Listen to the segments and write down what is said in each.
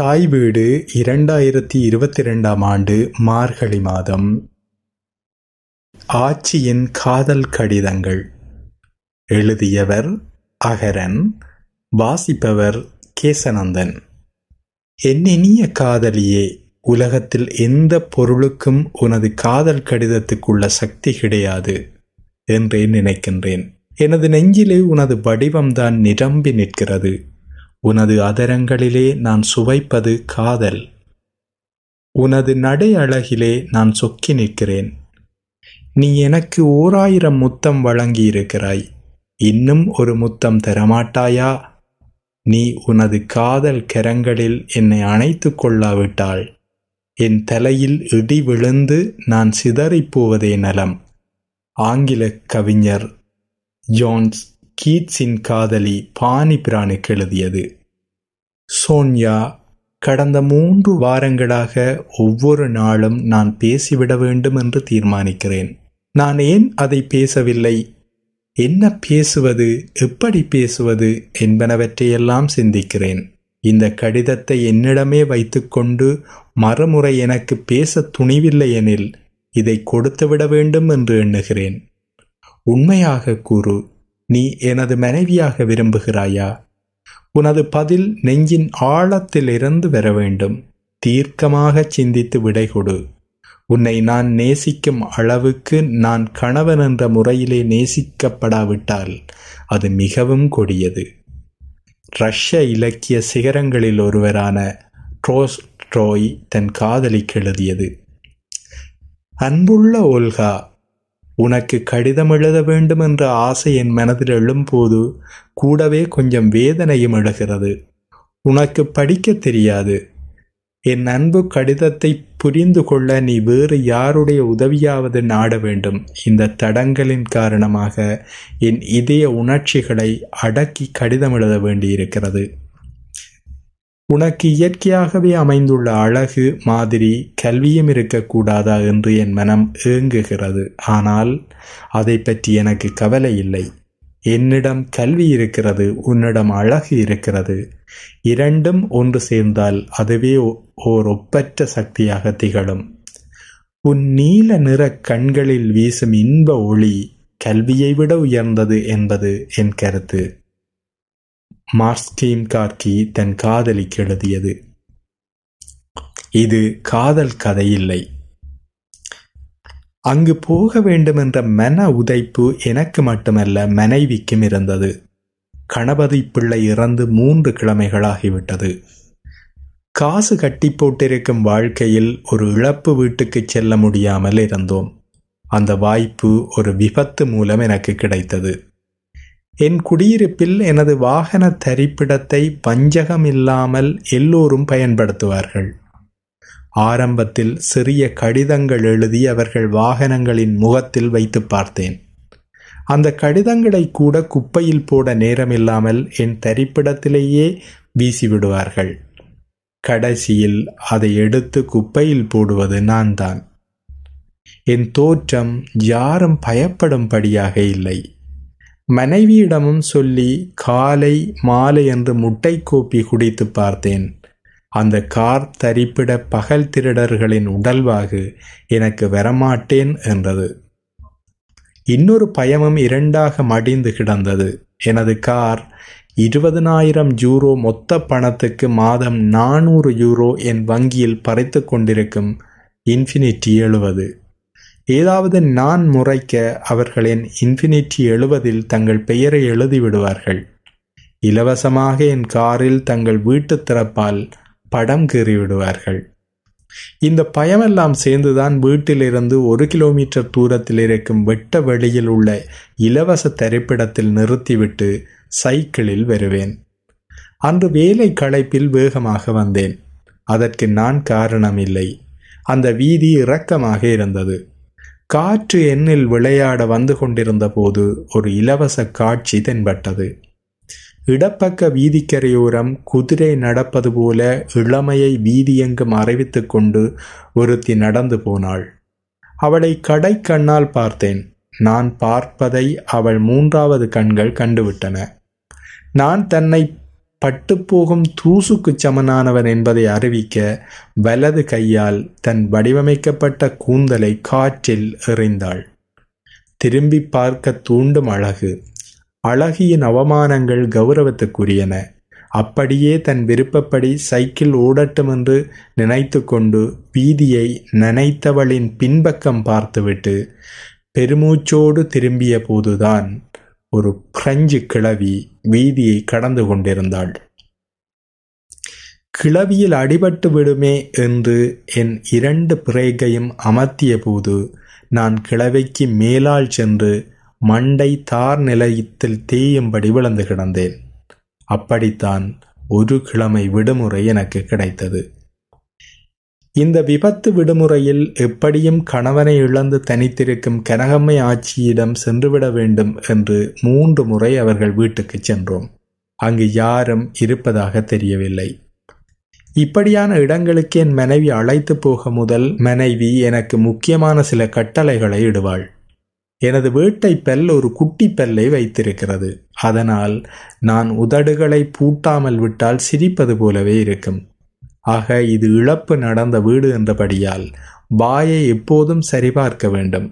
தாய் வீடு இரண்டாயிரத்தி இருபத்தி ரெண்டாம் ஆண்டு மார்கழி மாதம். ஆட்சியின் காதல் கடிதங்கள். எழுதியவர் அகரன் வாசிப்பவர் கேசநந்தன். என் இனிய காதலியே உலகத்தில் எந்த பொருளுக்கும் உனது காதல் கடிதத்துக்குள்ள சக்தி கிடையாது என்றே நினைக்கின்றேன். எனது நெஞ்சிலே உனது வடிவம்தான் நிரம்பி நிற்கிறது. உனது அதரங்களிலே நான் சுவைப்பது காதல். உனது நடை அழகிலே நான் சொக்கி நிற்கிறேன். நீ எனக்கு ஓராயிரம் முத்தம் வழங்கியிருக்கிறாய். இன்னும் ஒரு முத்தம் தரமாட்டாயா? நீ உனது காதல் கரங்களில் என்னை அணைத்து கொள்ளாவிட்டாள். என் தலையில் இடி விழுந்து நான் சிதறிப் போவதே நலம். ஆங்கில கவிஞர் ஜோன்ஸ் கீட்ஸின் காதலி பானி பிரானுக்கு எழுதியது. சோன்யா கடந்த மூன்று வாரங்களாக ஒவ்வொரு நாளும் நான் பேசிவிட வேண்டும் என்று தீர்மானிக்கிறேன். நான் ஏன் அதை பேசவில்லை? என்ன பேசுவது? எப்படி பேசுவது? என்பனவற்றையெல்லாம் சிந்திக்கிறேன். இந்த கடிதத்தை என்னிடமே வைத்துக்கொண்டு மறுமுறை எனக்கு பேச துணிவில்லை எனில் இதை கொடுத்துவிட வேண்டும் என்று எண்ணுகிறேன். உண்மையாக கூறு நீ எனது மனைவியாக விரும்புகிறாயா? உனது பதில் நெஞ்சின் ஆழத்திலிருந்து வர வேண்டும். தீர்க்கமாக சிந்தித்து விடை கொடு. உன்னை நான் நேசிக்கும் அளவுக்கு நான் கணவன் என்ற முறையிலே நேசிக்கப்படாவிட்டால் அது மிகவும் கொடியது. ரஷ்ய இலக்கிய சிகரங்களில் ஒருவரான ட்ரோஸ் ட்ரோய் தன் காதலிக்கு எழுதியது. அன்புள்ள ஓல்கா உனக்கு கடிதம் எழுத வேண்டும் என்ற ஆசை என் மனதில் எழும்போது கூடவே கொஞ்சம் வேதனையும் எழுகிறது. உனக்கு படிக்க தெரியாது. என் அன்பு கடிதத்தை புரிந்து கொள்ள நீ வேறு யாருடைய உதவியாவது நாட வேண்டும். இந்த தடங்களின் காரணமாக என் இதய உணர்ச்சிகளை அடக்கி கடிதம் எழுத வேண்டியிருக்கிறது. உனக்கு இயற்கையாகவே அமைந்துள்ள அழகு மாதிரி கல்வியும் இருக்கக்கூடாதா என்று என் மனம் ஏங்குகிறது. ஆனால் அதை பற்றி எனக்கு கவலை இல்லை. என்னிடம் கல்வி இருக்கிறது உன்னிடம் அழகு இருக்கிறது. இரண்டும் ஒன்று சேர்ந்தால் அதுவே ஓர் ஒப்பற்ற சக்தியாக திகழும். உன் நீல நிற கண்களில் வீசும் இன்ப ஒளி கல்வியை விட உயர்ந்தது என்பது என் கருத்து. மார்ஸ்டீம் கார்கி தன் காதலிக்கு எழுதியது. இது காதல் கதையில்லை. அங்கு போக வேண்டுமென்ற மன உதைப்பு எனக்கு மட்டுமல்ல மனைவிக்கும் இருந்தது. கணபதி பிள்ளை இறந்து மூன்று கிழமைகளாகிவிட்டது. காசு கட்டி போட்டிருக்கும் வாழ்க்கையில் ஒரு இழப்பு வீட்டுக்கு செல்ல முடியாமல் இருந்தோம். அந்த வாய்ப்பு ஒரு விபத்து மூலம் எனக்கு கிடைத்தது. என் குடியிருப்பில் எனது வாகன தரிப்பிடத்தை பஞ்சகம் இல்லாமல் எல்லோரும் பயன்படுத்துவார்கள். ஆரம்பத்தில் சிறிய கடிதங்கள் எழுதி அவர்கள் வாகனங்களின் முகத்தில் வைத்து பார்த்தேன். அந்த கடிதங்களை கூட குப்பையில் போட நேரமில்லாமல் என் தரிப்பிடத்திலேயே வீசிவிடுவார்கள். கடைசியில் அதை எடுத்து குப்பையில் போடுவது நான் தான் என் தோற்றம் யாரும் பயப்படும்படியாக இல்லை. மனைவியிடமும் சொல்லி காலை மாலை என்று முட்டை கோப்பி குடித்து பார்த்தேன். அந்த கார் தரிப்பிட பகல் திருடர்களின் உடல்வாகு எனக்கு வரமாட்டேன் என்றது. இன்னொரு பயமும் இரண்டாக மடிந்து கிடந்தது. எனது கார் இருபதனாயிரம் யூரோ மொத்த பணத்துக்கு மாதம் நானூறு யூரோ என் வங்கியில் பறைத்து கொண்டிருக்கும் இன்ஃபினிட்டி எழுவது ஏதாவது நான் முறைக்க அவர்கள் என் இன்ஃபினிட்டி எழுவதில் தங்கள் பெயரை எழுதிவிடுவார்கள். இலவசமாக என் காரில் தங்கள் வீட்டு திறப்பால் படம் கீறிவிடுவார்கள். இந்த பயமெல்லாம் சேர்ந்துதான் வீட்டிலிருந்து ஒரு கிலோமீட்டர் தூரத்தில் இருக்கும் வெட்ட வெளியில் உள்ள இலவச திரைப்படத்தில் நிறுத்திவிட்டு சைக்கிளில் வருவேன். அன்று வேலை களைப்பில் வேகமாக வந்தேன். அதற்கு நான் காரணம் இல்லை அந்த வீதி இறக்கமாக இருந்தது. காற்று எண்ணில் விளையாட வந்து கொண்டிருந்த போது ஒரு இலவச காட்சி தென்பட்டது. இடப்பக்க வீதிக்கரையோரம் குதிரை நடப்பது போல இளமையை வீதியெங்கும் அறிவித்து கொண்டு ஒருத்தி நடந்து போனாள். அவளை கடை கண்ணால் பார்த்தேன். நான் பார்ப்பதை அவள் மூன்றாவது கண்கள் கண்டுவிட்டன. நான் தன்னை பட்டுப்போகும் தூசுக்கு சமனானவன் என்பதை அறிவிக்க வலது கையால் தன் வடிவமைக்கப்பட்ட கூந்தலை காற்றில் எறிந்தாள். திரும்பி பார்க்க தூண்டும் அழகு. அழகியின் அவமானங்கள் கௌரவத்துக்குரியன. அப்படியே தன் விருப்பப்படி சைக்கிள் ஓடட்டும் என்று நினைத்து கொண்டு வீதியை நினைத்தவளின் பின்பக்கம் பார்த்துவிட்டு பெருமூச்சோடு திரும்பிய போதுதான் ஒரு பிரெஞ்சு கிளவி வீதியை கடந்து கொண்டிருந்தாள். கிளவியில் அடிபட்டு விடுமே என்று என் இரண்டு பிரேகையும் அமர்த்திய போது நான் கிளவிக்கு மேலால் சென்று மண்டை தார் நிலையத்தில் தேயும்படி விழுந்து கிடந்தேன். அப்படித்தான் ஒரு கிழமை விடுமுறை எனக்கு கிடைத்தது. இந்த விபத்து விடுமுறையில் எப்படியும் கணவனை இழந்து தனித்திருக்கும் கனகம்மை ஆட்சியிடம் சென்றுவிட வேண்டும் என்று மூன்று முறை அவர்கள் வீட்டுக்கு சென்றோம். அங்கு யாரும் இருப்பதாக தெரியவில்லை. இப்படியான இடங்களுக்கு என் மனைவி அழைத்து போக முதல் மனைவி எனக்கு முக்கியமான சில கட்டளைகளை இடுவாள். எனது வீட்டை பெல் ஒரு குட்டி பெல்லை வைத்திருக்கிறது. அதனால் நான் உதடுகளை பூட்டாமல் விட்டால் சிரிப்பது போலவே இருக்கும். ஆக இது இழப்பு நடந்த வீடு என்றபடியால் வாயை எப்போதும் சரிபார்க்க வேண்டும்.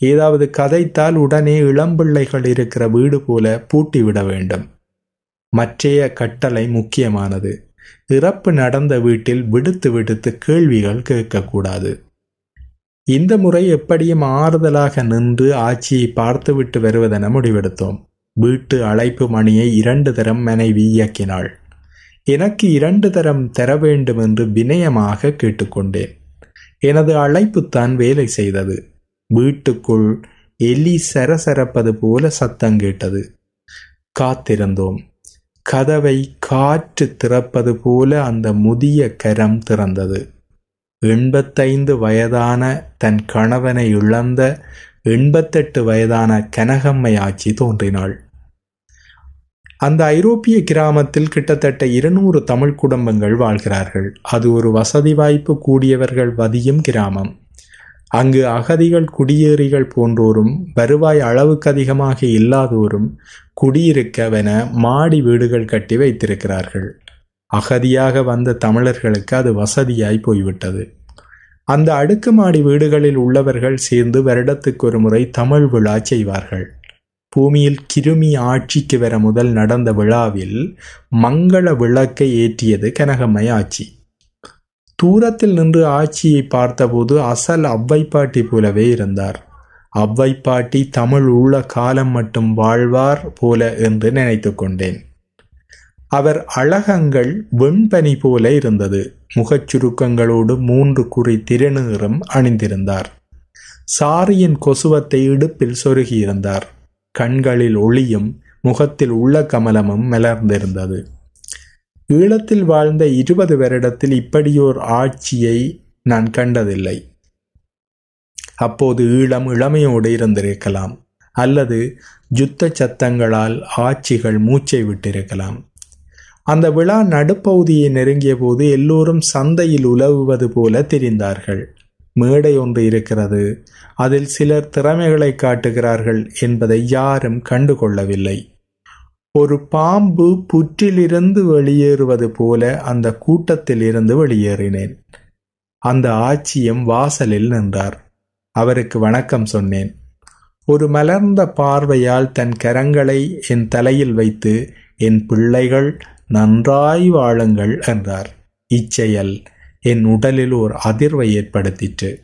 ஏதாவது கதைத்தால் உடனே இளம்பிள்ளைகள் இருக்கிற வீடு போல பூட்டிவிட வேண்டும். மற்றைய கட்டளை முக்கியமானது. இறப்பு நடந்த வீட்டில் விடுத்து விடுத்து கேள்விகள் கேட்கக்கூடாது. இந்த முறை எப்படியும் ஆறுதலாக நின்று ஆட்சியை பார்த்துவிட்டு வருவதென முடிவெடுத்தோம். வீட்டு அழைப்பு மணியை இரண்டு தரம் மனைவி இயக்கினாள். எனக்கு இரண்டு தரம் தர வேண்டும் என்று வினயமாக கேட்டுக்கொண்டேன். எனது அழைப்புத்தான் வேலை செய்தது. வீட்டுக்குள் எலி சரசரப்பது போல சத்தம் கேட்டது. காத்திருந்தோம். கதவை காற்று திறப்பது போல அந்த முதிய கரம் திறந்தது. எண்பத்தைந்து வயதான தன் கணவனை இழந்த எண்பத்தெட்டு வயதான கனகம்மை ஆட்சி தோன்றினாள். அந்த ஐரோப்பிய கிராமத்தில் கிட்டத்தட்ட இருநூறு தமிழ் குடும்பங்கள் வாழ்கிறார்கள். அது ஒரு வசதி வாய்ப்பு கூடியவர்கள் வதியும் கிராமம். அங்கு அகதிகள் குடியேறிகள் போன்றோரும் வருவாய் அளவுக்கு அதிகமாக இல்லாதோரும் குடியிருக்கவென மாடி வீடுகள் கட்டி வைத்திருக்கிறார்கள். அகதியாக வந்த தமிழர்களுக்கு அது வசதியாய் போய்விட்டது. அந்த அடுக்குமாடி வீடுகளில் உள்ளவர்கள் சேர்ந்து வருடத்துக்கு ஒரு முறை தமிழ் விழா செய்வார்கள். பூமியில் கிருமி ஆட்சிக்கு வர முதல் நடந்த விழாவில் மங்கள விளக்கை ஏற்றியது கனகம்மை ஆட்சி தூரத்தில் நின்று ஆட்சியை பார்த்தபோது அசல் அவ்வைப்பாட்டி போலவே இருந்தார். அவ்வைப்பாட்டி தமிழ் உள்ள காலம் மட்டும் வாழ்வார் போல என்று நினைத்து கொண்டேன். அவர் அழகங்கள் வெண்பனி போல இருந்தது. முகச்சுருக்கங்களோடு மூன்று குறி திருநீறும் அணிந்திருந்தார். சாரியின் கொசுவத்தை இடுப்பில் சொருகியிருந்தார். கண்களில் ஒளியும் முகத்தில் உள்ள கமலமும் மலர்ந்திருந்தது. ஈழத்தில் வாழ்ந்த இருபது வருடத்தில் இப்படியோர் ஆட்சியை நான் கண்டதில்லை. அப்போது ஈழம் இளமையோடு இருந்திருக்கலாம் அல்லது யுத்த சத்தங்களால் ஆட்சிகள் மூச்சை விட்டிருக்கலாம். அந்த விழா நடுப்பகுதியை நெருங்கிய போது எல்லோரும் சந்தையில் உலவுவது போல தெரிந்தார்கள். மேடை ஒன்று இருக்கிறது. அதில் சிலர் திறமைகளை காட்டுகிறார்கள் என்பதை யாரும் கண்டுகொள்ளவில்லை. ஒரு பாம்பு புற்றிலிருந்து வெளியேறுவது போல அந்த கூட்டத்தில் இருந்து வெளியேறினேன். அந்த ஆட்சியம் வாசலில் நின்றார். அவருக்கு வணக்கம் சொன்னேன். ஒரு மலர்ந்த பார்வையால் தன் கரங்களை என் தலையில் வைத்து என் பிள்ளைகள் நன்றாய் வாழுங்கள் என்றார். இச்செயல். என் உடலில் ஒரு அதிர்வை ஏற்படுத்திற்று.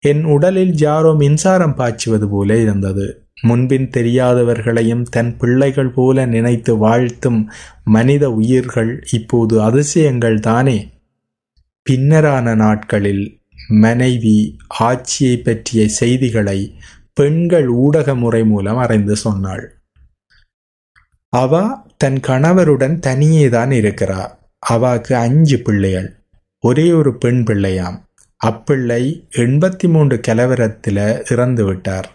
என் உடலில் யாரோ மின்சாரம் பாய்ச்சுவது போல இருந்தது. முன்பின் தெரியாதவர்களையும் தன் பிள்ளைகள் போல நினைத்து வாழ்த்தும் மனித உயிர்கள் இப்போது அதிசயங்கள் தானே. பின்னரான நாட்களில் மனைவி ஆட்சியை பற்றிய செய்திகளை பெண்கள் ஊடக முறை மூலம் அறிந்து சொன்னாள். அவ தன் கணவருடன் தனியே தான் இருக்கிறார். அவாக்கு அஞ்சு பிள்ளைகள். ஒரே ஒரு பெண் பிள்ளையாம். அப்பிள்ளை எண்பத்தி மூன்று கலவரத்தில் இறந்து விட்டார்.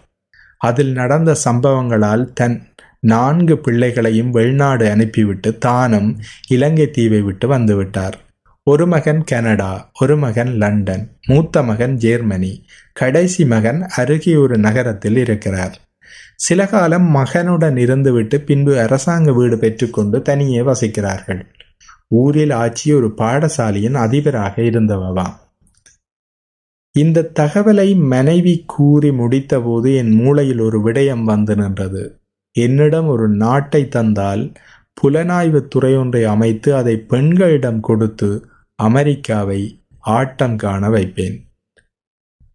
அதில் நடந்த சம்பவங்களால் தன் நான்கு பிள்ளைகளையும் வெளிநாடு அனுப்பிவிட்டு தானும் இலங்கை தீவை விட்டு வந்துவிட்டார் ஒரு மகன் கனடா ஒரு மகன் லண்டன் மூத்த மகன் ஜெர்மனி கடைசி மகன் அருகே ஒரு நகரத்தில் இருக்கிறார். சில காலம் மகனுடன் இருந்துவிட்டு பின்பு அரசாங்க வீடு பெற்றுக்கொண்டு தனியே வசிக்கிறார்கள். ஊரில் ஆட்சி ஒரு பாடசாலையின் அதிபராக இருந்தவவாம் இந்த தகவலை மனைவி கூறி முடித்தபோது என் மூளையில் ஒரு விடயம் வந்து நின்றது. என்னிடம் ஒரு நாட்டை தந்தால் புலனாய்வு துறை ஒன்றை அமைத்து அதை பெண்களிடம் கொடுத்து அமெரிக்காவை ஆட்டம் காண வைப்பேன்.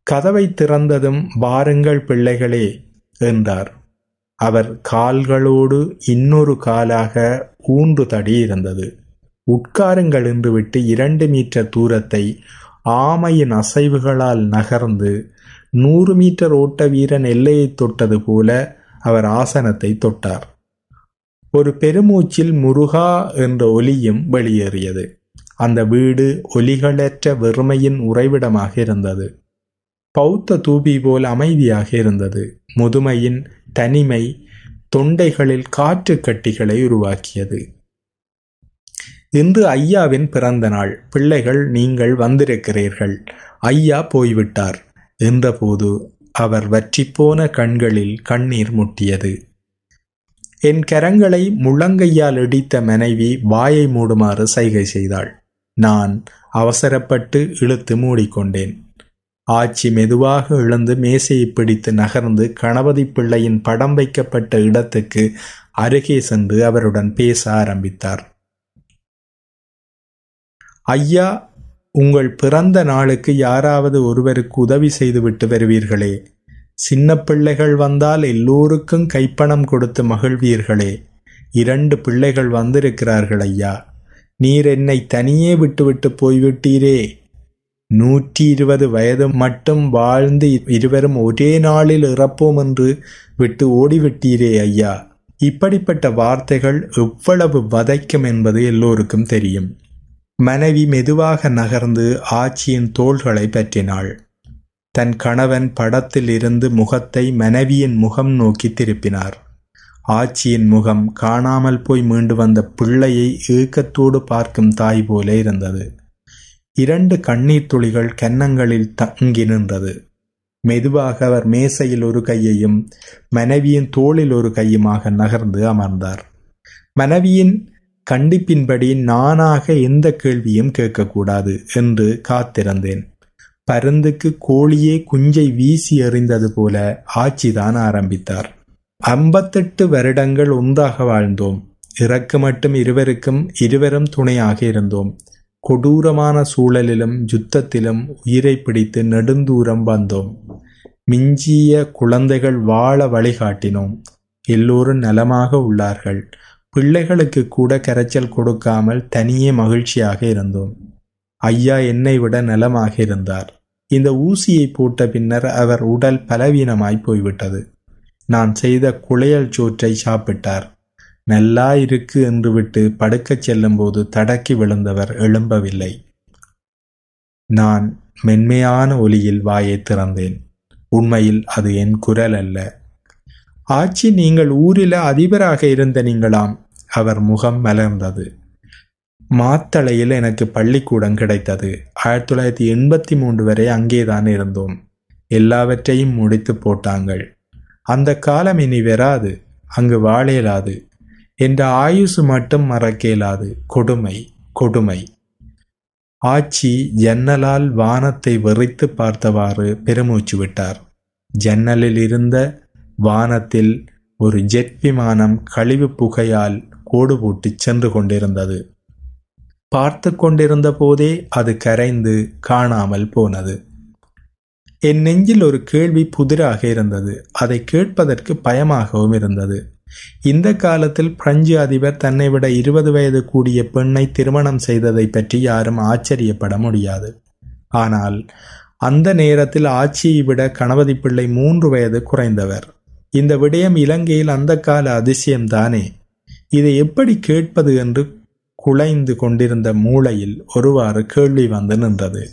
கதவை திறந்ததும் வாருங்கள் பிள்ளைகளே என்றார். அவர் கால்களோடு இன்னொரு காலாக ஊன்று தடி இருந்தது உட்காருங்கள் என்று விட்டு இரண்டு மீட்டர் தூரத்தை ஆமையின் அசைவுகளால் நகர்ந்து நூறு மீட்டர் ஓட்ட வீரன் எல்லையை தொட்டது போல அவர் ஆசனத்தை தொட்டார். ஒரு பெருமூச்சில் முருகா என்ற ஒலியும் வெளியேறியது. அந்த வீடு ஒலிகளற்ற வெறுமையின் உறைவிடமாக இருந்தது. பௌத்த தூபி போல் அமைதியாக இருந்தது. முதுமையின் தனிமை தொண்டைகளில் காற்று கட்டிகளை உருவாக்கியது. இன்று ஐயாவின் பிறந்த நாள். பிள்ளைகள் நீங்கள் வந்திருக்கிறீர்கள். ஐயா போய்விட்டார். என்றபோது அவர் வற்றிப்போன கண்களில் கண்ணீர் முட்டியது. என் கரங்களை முள்ளங்கையால் இடித்த மனைவி வாயை மூடுமாறு சைகை செய்தாள். நான் அவசரப்பட்டு இழுத்து மூடிக்கொண்டேன். ஆச்சி மெதுவாக எழுந்து மேசையை பிடித்து நகர்ந்து கணபதி பிள்ளையின் படம் வைக்கப்பட்ட இடத்துக்கு அருகே சென்று அவருடன் பேச ஆரம்பித்தார். ஐயா உங்கள் பிறந்த நாளுக்கு யாராவது ஒருவருக்கு உதவி செய்துவிட்டு வருவீர்களே. சின்ன பிள்ளைகள் வந்தால் எல்லோருக்கும் கைப்பணம் கொடுத்து மகிழ்வீர்களே. இரண்டு பிள்ளைகள் வந்திருக்கிறார்கள் ஐயா. நீர் என்னை தனியே விட்டுவிட்டு போய்விட்டீரே. நூற்றி இருபது வயது மட்டும் வாழ்ந்து இருவரும் ஒரே நாளில் இறப்போம் என்று விட்டு ஓடிவிட்டீரே ஐயா. இப்படிப்பட்ட வார்த்தைகள் எவ்வளவு வதைக்கும் என்பது எல்லோருக்கும் தெரியும். மனைவி மெதுவாக நகர்ந்து ஆட்சியின் தோள்களை பற்றினாள். தன் கணவன் படத்தில் இருந்து முகத்தை மனைவியின் முகம் நோக்கி திருப்பினார். ஆட்சியின் முகம் காணாமல் போய் மீண்டு வந்த பிள்ளையை ஏக்கத்தோடு பார்க்கும் தாய் போல இருந்தது. இரண்டு கண்ணீர் துளிகள் கன்னங்களில் தங்கி நின்றது. மெதுவாக அவர் மேசையில் ஒரு கையையும் மனைவியின் தோளில் ஒரு கையுமாக நகர்ந்து அமர்ந்தார். மனைவியின் கண்டிப்பின்படி நானாக எந்த கேள்வியும் கேட்கக்கூடாது என்று காத்திருந்தேன். பருந்துக்கு கோழியே குஞ்சை வீசி எறிந்தது போல ஆட்சிதான் ஆரம்பித்தார். ஐம்பத்தெட்டு வருடங்கள் ஒன்றாக வாழ்ந்தோம். இறக்கு மட்டும் இருவருக்கும் இருவரும் துணையாக இருந்தோம். கொடூரமான சூழலிலும் யுத்தத்திலும் உயிரை பிடித்து நெடுந்தூரம் வந்தோம். மிஞ்சிய குழந்தைகள் வாழ வழிகாட்டினோம். எல்லோரும் நலமாக உள்ளார்கள். பிள்ளைகளுக்கு கூட கரைச்சல் கொடுக்காமல் தனியே மகிழ்ச்சியாக இருந்தோம். ஐயா என்னை விட நலமாக இருந்தார். இந்த ஊசியை போட்ட பின்னர் அவர் உடல் பலவீனமாய் போய்விட்டது. நான் செய்த குளையல் சோற்றை சாப்பிட்டார். நல்லா இருக்கு என்று விட்டு படுக்கச் செல்லும்போது தடக்கி விழுந்தவர் எழும்பவில்லை. நான் மென்மையான ஒலியில் வாயை திறந்தேன். உண்மையில் அது என் குரல் அல்ல. ஆட்சி நீங்கள் ஊரில அதிபராக இருந்த நீங்களாம் அவர் முகம் மலர்ந்தது. மாத்தளையில் எனக்கு பள்ளிக்கூடம் கிடைத்தது. ஆயிரத்தி தொள்ளாயிரத்தி எண்பத்தி மூன்று வரை அங்கேதான் இருந்தோம். எல்லாவற்றையும் முடித்து போட்டாங்கள். அந்த காலம் இனி வராது. அங்கு வாழேலாது. என்ற ஆயுசு மட்டும் மறக்கேலாது. கொடுமை கொடுமை. ஆச்சி ஜன்னலால் வானத்தை வெறித்து பார்த்தவாறு பெருமூச்சு விட்டார். ஜன்னலில் இருந்த வானத்தில் ஒரு ஜெட் விமானம் கழிவு புகையால் கோடு போட்டு சென்று கொண்டிருந்தது. பார்த்து கொண்டிருந்த போதே அது கரைந்து காணாமல் போனது. என் நெஞ்சில் ஒரு கேள்வி புதிராக இருந்தது. அதை கேட்பதற்கு பயமாகவும் இருந்தது. இந்த காலத்தில் பிரெஞ்சு அதிபர் தன்னை விட இருபது வயது கூடிய பெண்ணை திருமணம் செய்ததை பற்றி யாரும் ஆச்சரியப்பட முடியாது. ஆனால் அந்த நேரத்தில் ஆட்சியை விட கணபதி பிள்ளை மூன்று வயது குறைந்தவர். இந்த விடயம் இலங்கையில் அந்த கால அதிசயம்தானே. இதை எப்படி கேட்பது என்று குலைந்து கொண்டிருந்த மூளையில் ஒருவாறு கேள்வி வந்து நின்றது.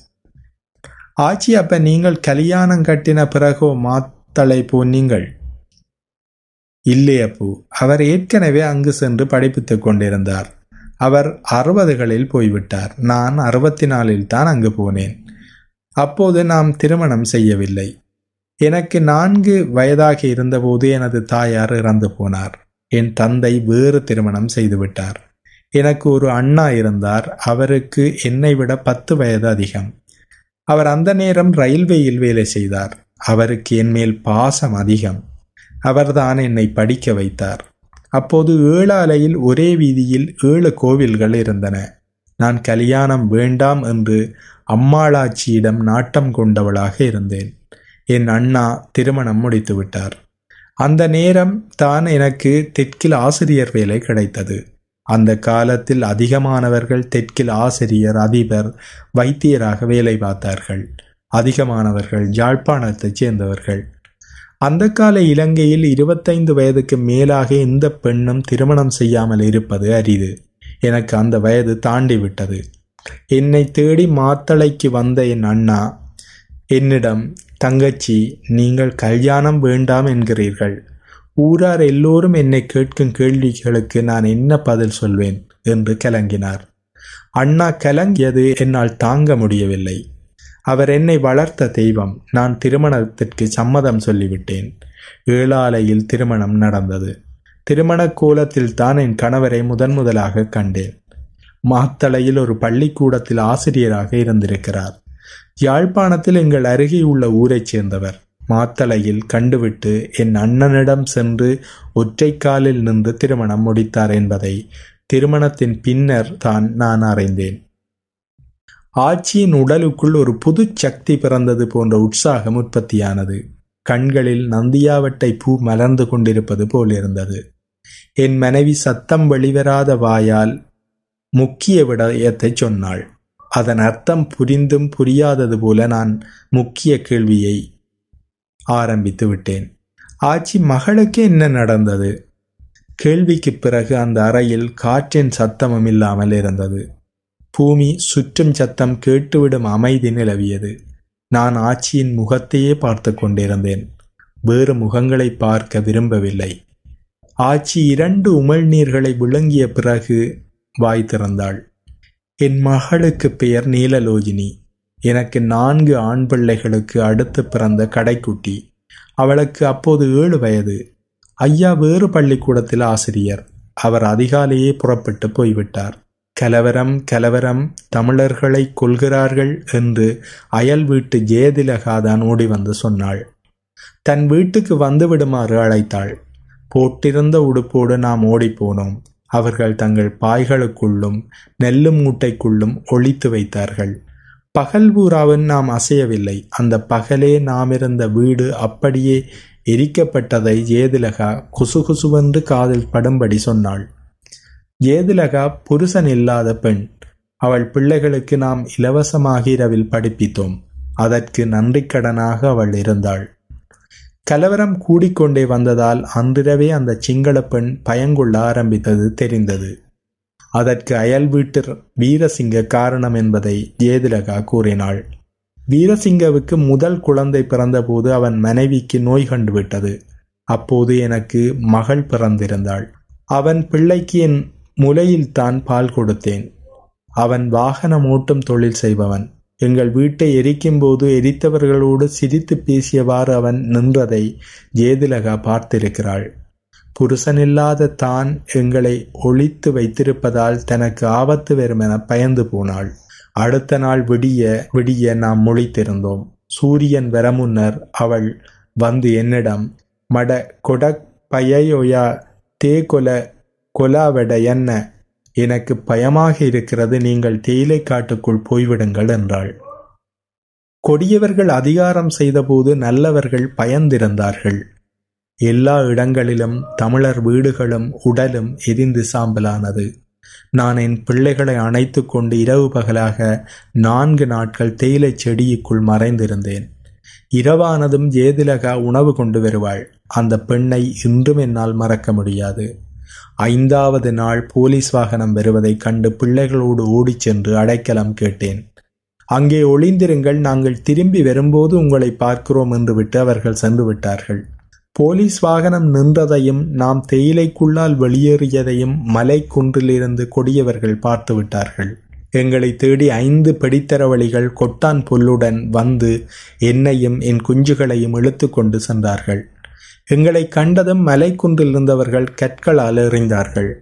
ஆச்சி அப்ப நீங்கள் கல்யாணம் கட்டின பிறகோ மாத்தளை போனீங்கள் இல்லையப்பு அவர் ஏற்கனவே அங்கு சென்று படிப்பித்துக் கொண்டிருந்தார். அவர் அறுபதுகளில் போய்விட்டார். நான் அறுபத்தி நாலில் தான் அங்கு போனேன். அப்போது நாம் திருமணம் செய்யவில்லை. எனக்கு நான்கு வயதாக இருந்தபோது எனது தாயார் இறந்து போனார். என் தந்தை வேறு திருமணம் செய்துவிட்டார். எனக்கு ஒரு அண்ணா இருந்தார். அவருக்கு என்னை விட பத்து வயது அதிகம். அவர் அந்த நேரம் ரயில்வேயில் வேலை செய்தார். அவருக்கு என் மேல் பாசம் அதிகம். அவர்தான் என்னை படிக்க வைத்தார். அப்போது ஏழாலையில் ஒரே வீதியில் ஏழு கோவில்கள் இருந்தன. நான் கல்யாணம் வேண்டாம் என்று அம்மாளாச்சியிடம் நாட்டம் கொண்டவளாக இருந்தேன். என் அண்ணா திருமணம் முடித்து விட்டார் அந்த நேரம் தான் எனக்கு தெற்கில் ஆசிரியர் வேலை கிடைத்தது. அந்த காலத்தில் அதிகமானவர்கள் தெற்கில் ஆசிரியர் அதிபர் வைத்தியராக வேலை பார்த்தார்கள். அதிகமானவர்கள் யாழ்ப்பாணத்தைச் சேர்ந்தவர்கள். அந்த கால இலங்கையில் இருபத்தைந்து வயதுக்கு மேலாக எந்த பெண்ணும் திருமணம் செய்யாமல் இருப்பது அரிது. எனக்கு அந்த வயது தாண்டி விட்டது. என்னை தேடி மாத்தளைக்கு வந்த என் அண்ணா என்னிடம் தங்கச்சி நீங்கள் கல்யாணம் வேண்டாம் என்கிறீர்கள். ஊரார் எல்லோரும் என்னை கேட்கும் கேள்விகளுக்கு நான் என்ன பதில் சொல்வேன்? என்று கலங்கினார். அண்ணா கலங்கியது என்னால் தாங்க முடியவில்லை. அவர் என்னை வளர்த்த தெய்வம். நான் திருமணத்திற்கு சம்மதம் சொல்லிவிட்டேன். ஏழாலையில் திருமணம் நடந்தது. திருமண கோலத்தில் தான் என் கணவரை முதன் முதலாக கண்டேன். மாத்தளையில் ஒரு பள்ளிக்கூடத்தில் ஆசிரியராக இருந்திருக்கிறார். யாழ்ப்பாணத்தில் எங்கள் அருகே உள்ள ஊரைச் சேர்ந்தவர். மாத்தளையில் கண்டுவிட்டு என் அண்ணனிடம் சென்று ஒற்றைக்காலில் நின்று திருமணம் முடித்தார் என்பதை திருமணத்தின் பின்னர் தான் நான் அறிந்தேன். ஆட்சியின் உடலுக்குள் ஒரு புது சக்தி பிறந்தது போன்ற உற்சாகம் உற்பத்தியானது. கண்களில் நந்தியாவட்டை பூ மலர்ந்து கொண்டிருப்பது போலிருந்தது என் மனைவி சத்தம் வெளிவராத வாயால் முக்கிய விடயத்தை சொன்னாள். அதன் அர்த்தம் புரிந்தும் புரியாதது போல நான் முக்கிய கேள்வியை ஆரம்பித்து விட்டேன். ஆச்சி மகளுக்கு என்ன நடந்தது? கேள்விக்கு பிறகு அந்த அறையில் காற்றின் சத்தமும் இல்லாமல் இருந்தது. பூமி சுற்றும் சத்தம் கேட்டுவிடும் அமைதி நிலவியது. நான் ஆட்சியின் முகத்தையே பார்த்து கொண்டிருந்தேன். வேறு முகங்களை பார்க்க விரும்பவில்லை. ஆட்சி இரண்டு உமிழ்நீர்களை விழுங்கிய பிறகு வாய் திறந்தாள். என் மகளுக்கு பெயர் நீலலோஜினி எனக்கு நான்கு ஆண் பிள்ளைகளுக்கு அடுத்து பிறந்த கடைக்குட்டி. அவளுக்கு அப்போது ஏழு வயது. ஐயா வேறு பள்ளிக்கூடத்தில் ஆசிரியர். அவர் அதிகாலையே புறப்பட்டு போய்விட்டார். கலவரம் கலவரம் தமிழர்களை கொள்கிறார்கள் என்று அயல் வீட்டு ஜெயதிலகாதான் ஓடி வந்து சொன்னாள். தன் வீட்டுக்கு வந்து விடுமாறு அழைத்தாள். போட்டிருந்த உடுப்போடு நாம் ஓடிப்போனோம் அவர்கள் தங்கள் பாய்களுக்குள்ளும் நெல்லு மூட்டைக்குள்ளும் ஒழித்து வைத்தார்கள். பகல் பூராவும் நாம் அசையவில்லை. அந்த பகலே நாம் இருந்த வீடு அப்படியே எரிக்கப்பட்டதை ஜேதிலகா குசுகுசுவென்று காதில் படும்படி சொன்னாள். ஜேதிலகா புருஷன் இல்லாத பெண். அவள் பிள்ளைகளுக்கு நாம் இலவசமாக இரவில் படிப்பித்தோம். அதற்கு நன்றிக்கடனாக அவள் இருந்தாள். கலவரம் கூடிக்கொண்டே வந்ததால் அன்றிரவே அந்த சிங்கள பெண் பயங்கொள்ள ஆரம்பித்தது தெரிந்தது. அதற்கு அயல் வீட்டு வீரசிங்க காரணம் என்பதை ஜேதிலகா கூறினாள். வீரசிங்கவுக்கு முதல் குழந்தை பிறந்தபோது அவன் மனைவிக்கு நோய் கண்டுவிட்டது அப்போது எனக்கு மகள் பிறந்திருந்தாள். அவன் பிள்ளைக்கு என் முலையில் தான் பால் கொடுத்தேன். அவன் வாகனம் ஓட்டும் தொழில் செய்பவன். எங்கள் வீட்டை எரிக்கும்போது எரித்தவர்களோடு சிரித்து பேசியவாறு அவன் நின்றதை ஜேதிலகா பார்த்திருக்கிறாள். புருஷனில்லாத தான் எங்களை ஒழித்து வைத்திருப்பதால் தனக்கு ஆபத்து வரும் என பயந்து போனாள். அடுத்த நாள் விடிய விடிய நாம் முழித்திருந்தோம். சூரியன் வர முன்னர் அவள் வந்து என்னிடம் மட கொடக் பயயோயா தே கொல கொலாவெட என்ன? எனக்கு பயமாக இருக்கிறது நீங்கள் தேயிலை காட்டுக்குள் போய்விடுங்கள் என்றாள். கொடியவர்கள் அதிகாரம் செய்தபோது நல்லவர்கள் பயந்திருந்தார்கள். எல்லா இடங்களிலும் தமிழர் வீடுகளும் உடலும் எரிந்து சாம்பலானது. நான் என் பிள்ளைகளை அணைத்து கொண்டு இரவு பகலாக நான்கு நாட்கள் தேயிலை செடியுக்குள் மறைந்திருந்தேன். இரவானதும் ஜேதிலகா உணவு கொண்டு வருவாள். அந்த பெண்ணை இன்றும் என்னால் மறக்க முடியாது. ஐந்தாவது நாள் போலீஸ் வாகனம் வருவதைக் கண்டு பிள்ளைகளோடு ஓடிச் சென்று அடைக்கலம் கேட்டேன். அங்கே ஒளிந்திருங்கள் நாங்கள் திரும்பி வரும்போது உங்களை பார்க்கிறோம் என்று விட்டு அவர்கள் சென்று விட்டார்கள். போலீஸ் வாகனம் நின்றதையும் நாம் தேயிலைக்குள்ளால் வெளியேறியதையும் மலை குன்றிலிருந்து கொடியவர்கள் பார்த்து விட்டார்கள். எங்களை தேடி ஐந்து பிடித்தரவழிகள் கொட்டான் புல்லுடன் வந்து என்னையும் என் குஞ்சுகளையும் இழுத்து கொண்டு சென்றார்கள். எங்களை கண்டதும் மலைக்குன்றில் இருந்தவர்கள் கற்களால் எறிந்தார்கள்.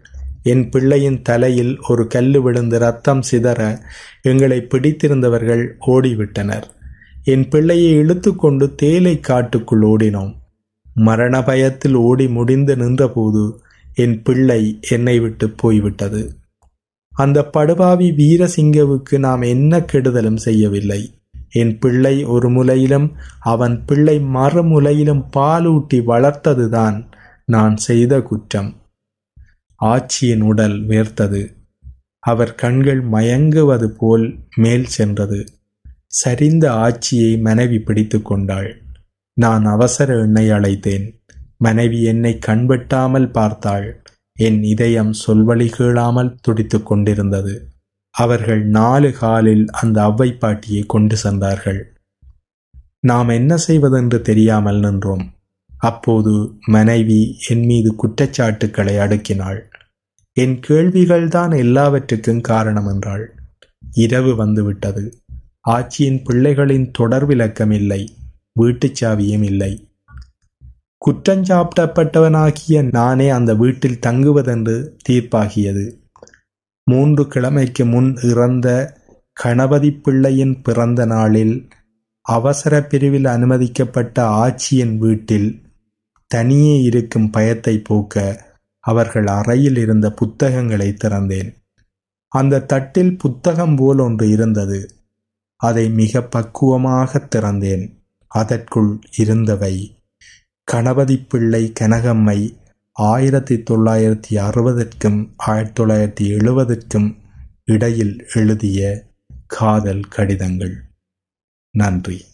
என் பிள்ளையின் தலையில் ஒரு கல்லு விழுந்து ரத்தம் சிதற எங்களை பிடித்திருந்தவர்கள் ஓடிவிட்டனர். என் பிள்ளையை இழுத்துக்கொண்டு தேலை காட்டுக்குள் ஓடினோம். மரண பயத்தில் ஓடி முடிந்து நின்றபோது என் பிள்ளை என்னை விட்டு போய்விட்டது. அந்த படுபாவி வீரசிங்கவுக்கு நாம் என்ன கெடுதலும் செய்யவில்லை. என் பிள்ளை ஒரு முலையிலும் அவன் பிள்ளை மறுமுலையிலும் பாலூட்டி வளர்த்ததுதான் நான் செய்த குற்றம். ஆட்சியின் உடல் வேர்த்தது. அவர் கண்கள் மயங்குவது போல் மேல் சென்றது. சரிந்த ஆட்சியை மனைவி பிடித்து கொண்டாள். நான் அவசர எண்ணை அழைத்தேன். மனைவி என்னை கண்வெட்டாமல் பார்த்தாள். என் இதயம் சொல்வழி கேளாமல் துடித்து கொண்டிருந்தது. அவர்கள் நாலு காலில் அந்த அவ்வை பாட்டியை கொண்டு சென்றார்கள். நாம் என்ன செய்வதென்று தெரியாமல் நின்றோம். அப்போது மனைவி என் மீது குற்றச்சாட்டுக்களை அடுக்கினாள். என் கேள்விகள்தான் எல்லாவற்றுக்கும் காரணம் என்றாள். இரவு வந்துவிட்டது. ஆட்சியின் பிள்ளைகளின் தொடர்விலக்கம் இல்லை. வீட்டுச் சாவியும் இல்லை. குற்றஞ்சாப்பிடப்பட்டவனாகிய நானே அந்த வீட்டில் தங்குவதென்று தீர்ப்பாகியது. மூன்று கிழமைக்கு முன் இறந்த கணபதி பிள்ளையின் பிறந்த நாளில் அவசர பிரிவில் அனுமதிக்கப்பட்ட ஆட்சியின் வீட்டில் தனியே இருக்கும் பயத்தை போக்க அவர்கள் அறையில் இருந்த புத்தகங்களை திறந்தேன். அந்த தட்டில் புத்தகம் போல் ஒன்று இருந்தது. அதை மிக பக்குவமாக திறந்தேன். அதற்குள் இருந்தவை கணபதி பிள்ளை கனகம்மை ஆயிரத்தி தொள்ளாயிரத்தி அறுபதற்கும் ஆயிரத்தி தொள்ளாயிரத்தி எழுபதற்கும் இடையில் எழுதிய காதல் கடிதங்கள். நன்றி.